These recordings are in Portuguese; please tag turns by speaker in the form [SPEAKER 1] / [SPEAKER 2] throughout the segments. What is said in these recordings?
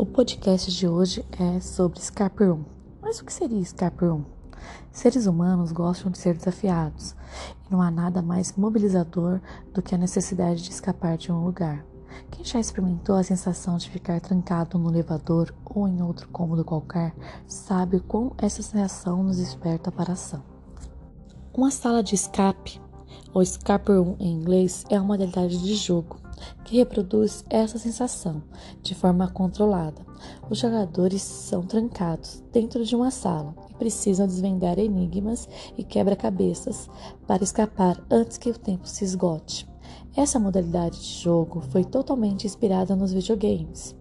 [SPEAKER 1] O podcast de hoje é sobre escape room. Mas o que seria escape room? Seres humanos gostam de ser desafiados e não há nada mais mobilizador do que a necessidade de escapar de um lugar. Quem já experimentou a sensação de ficar trancado no elevador ou em outro cômodo qualquer sabe como essa sensação nos desperta para a ação. Uma sala de escape, ou escape room em inglês, é uma modalidade de jogo que reproduz essa sensação de forma controlada. Os jogadores são trancados dentro de uma sala e precisam desvendar enigmas e quebra-cabeças para escapar antes que o tempo se esgote. Essa modalidade de jogo foi totalmente inspirada nos videogames.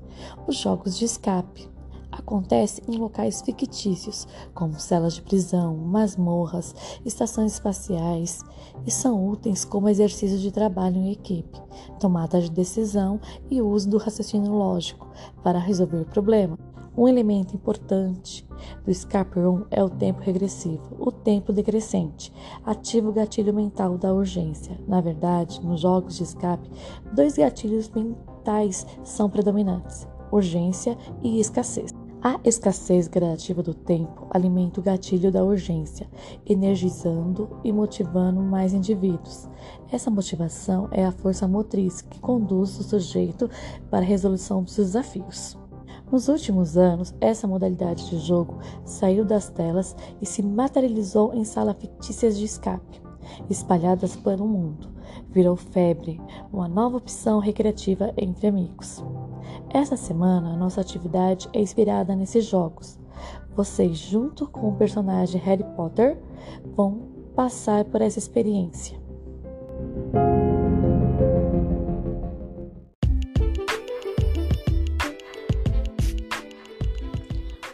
[SPEAKER 1] Os jogos de escape acontece em locais fictícios, como celas de prisão, masmorras, estações espaciais, e são úteis como exercício de trabalho em equipe, tomada de decisão e uso do raciocínio lógico para resolver problemas. Um elemento importante do escape room é o tempo regressivo, o tempo decrescente, ativa o gatilho mental da urgência. Na verdade, nos jogos de escape, dois gatilhos mentais são predominantes: urgência e escassez. A escassez gradativa do tempo alimenta o gatilho da urgência, energizando e motivando mais indivíduos. Essa motivação é a força motriz que conduz o sujeito para a resolução dos desafios. Nos últimos anos, essa modalidade de jogo saiu das telas e se materializou em salas fictícias de escape, espalhadas pelo mundo. Virou febre, uma nova opção recreativa entre amigos. Essa semana, nossa atividade é inspirada nesses jogos. Vocês, junto com o personagem Harry Potter, vão passar por essa experiência.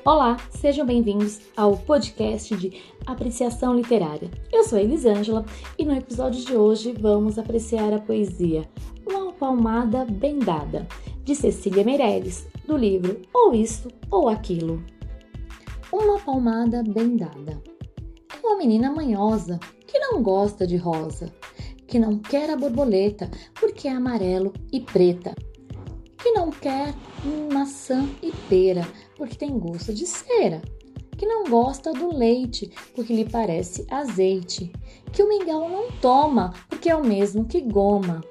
[SPEAKER 1] Olá, sejam bem-vindos ao podcast de apreciação literária. Eu sou a Elisângela e no episódio de hoje vamos apreciar a poesia Uma Palmada Bem Dada, de Cecília Meirelles, do livro Ou Isto ou Aquilo. Uma palmada bem dada. É uma menina manhosa que não gosta de rosa, que não quer a borboleta porque é amarelo e preta, que não quer maçã e pera porque tem gosto de cera, que não gosta do leite porque lhe parece azeite, que o mingau não toma porque é o mesmo que goma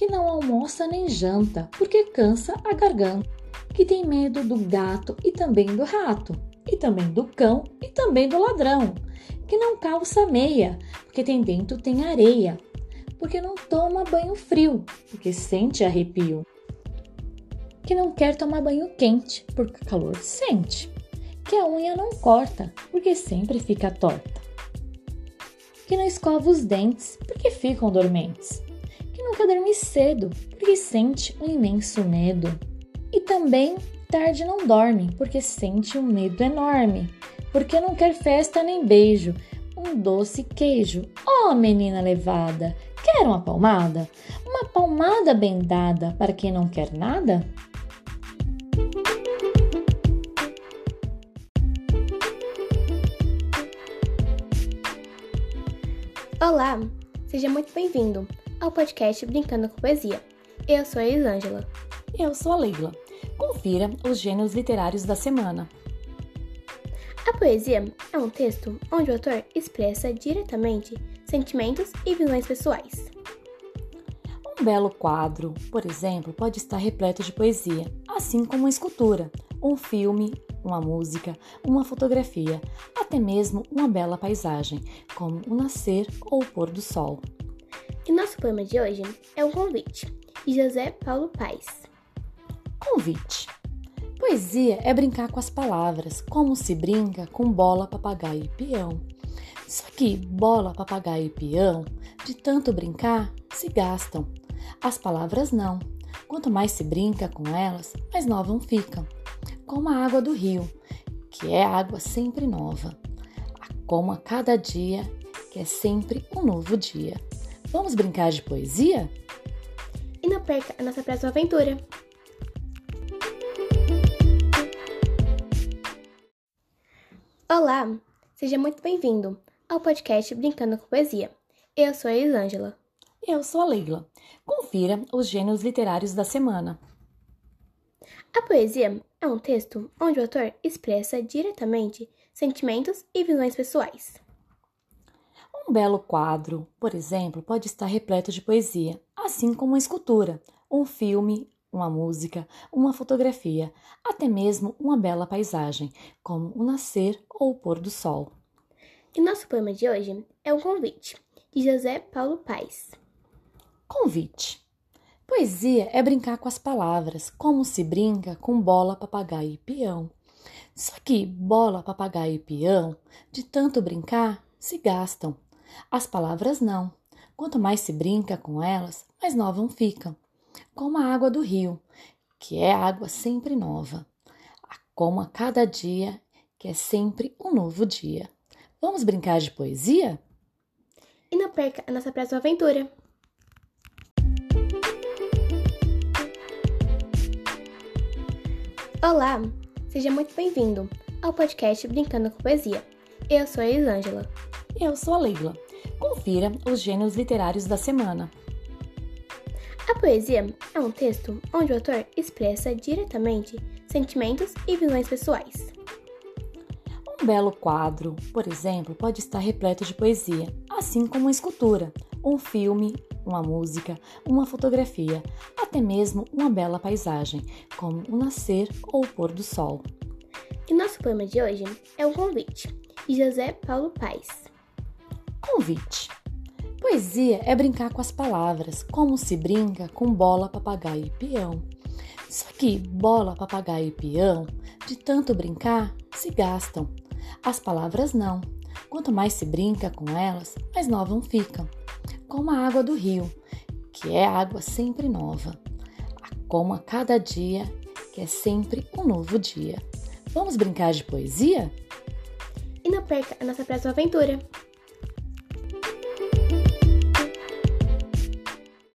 [SPEAKER 1] que não almoça nem janta, porque cansa a garganta, que tem medo do gato e também do rato, e também do cão e também do ladrão, que não calça meia, porque tem dentro tem areia, porque não toma banho frio, porque sente arrepio, que não quer tomar banho quente, porque calor sente, que a unha não corta, porque sempre fica torta, que não escova os dentes, porque ficam dormentes, nunca dorme cedo, porque sente um imenso medo. E também tarde não dorme, porque sente um medo enorme, porque não quer festa nem beijo, um doce queijo. Oh, menina levada, quer uma palmada? Uma palmada bem dada para quem não quer nada?
[SPEAKER 2] Olá, seja muito bem-vindo ao podcast Brincando com Poesia. Eu sou a Elisângela.
[SPEAKER 1] Eu sou a Leila. Confira os gêneros literários da semana.
[SPEAKER 2] A poesia é um texto onde o autor expressa diretamente sentimentos e visões pessoais.
[SPEAKER 1] Um belo quadro, por exemplo, pode estar repleto de poesia, assim como uma escultura, um filme, uma música, uma fotografia, até mesmo uma bela paisagem, como o nascer ou o pôr do sol.
[SPEAKER 2] E nosso poema de hoje é um convite, de José Paulo Paes.
[SPEAKER 1] Convite. Poesia é brincar com as palavras, como se brinca com bola, papagaio e peão. Só que bola, papagaio e peão, de tanto brincar, se gastam. As palavras não. Quanto mais se brinca com elas, mais novas ficam. Como a água do rio, que é água sempre nova. Como a cada dia, que é sempre um novo dia. Vamos brincar de poesia?
[SPEAKER 2] E não perca a nossa próxima aventura! Olá, seja muito bem-vindo ao podcast Brincando com Poesia. Eu sou a Elisângela.
[SPEAKER 1] Eu sou a Leila. Confira os gêneros literários da semana.
[SPEAKER 2] A poesia é um texto onde o autor expressa diretamente sentimentos e visões pessoais.
[SPEAKER 1] Um belo quadro, por exemplo, pode estar repleto de poesia, assim como uma escultura, um filme, uma música, uma fotografia, até mesmo uma bela paisagem, como o nascer ou o pôr do sol.
[SPEAKER 2] E nosso poema de hoje é um convite, de José Paulo Paes.
[SPEAKER 1] Convite. Poesia é brincar com as palavras, como se brinca com bola, papagaio e peão. Só que bola, papagaio e peão, de tanto brincar, se gastam. As palavras não. Quanto mais se brinca com elas, mais novas ficam. Como a água do rio, que é água sempre nova. Como a cada dia, que é sempre um novo dia. Vamos brincar de poesia?
[SPEAKER 2] E não perca a nossa próxima aventura! Olá, seja muito bem-vindo ao podcast Brincando com Poesia. Eu sou a Elisângela.
[SPEAKER 1] Eu sou a Leila. Confira os gêneros literários da semana.
[SPEAKER 2] A poesia é um texto onde o autor expressa diretamente sentimentos e visões pessoais.
[SPEAKER 1] Um belo quadro, por exemplo, pode estar repleto de poesia, assim como uma escultura, um filme, uma música, uma fotografia, até mesmo uma bela paisagem, como o nascer ou o pôr do sol.
[SPEAKER 2] E nosso poema de hoje é um convite, de José Paulo Paes.
[SPEAKER 1] Convite. Poesia é brincar com as palavras, como se brinca com bola, papagaio e peão. Só que bola, papagaio e peão, de tanto brincar, se gastam. As palavras não. Quanto mais se brinca com elas, mais novas ficam como a água do rio, que é água sempre nova, como a cada dia, que é sempre um novo dia. Vamos brincar de poesia?
[SPEAKER 2] Perca a nossa próxima aventura!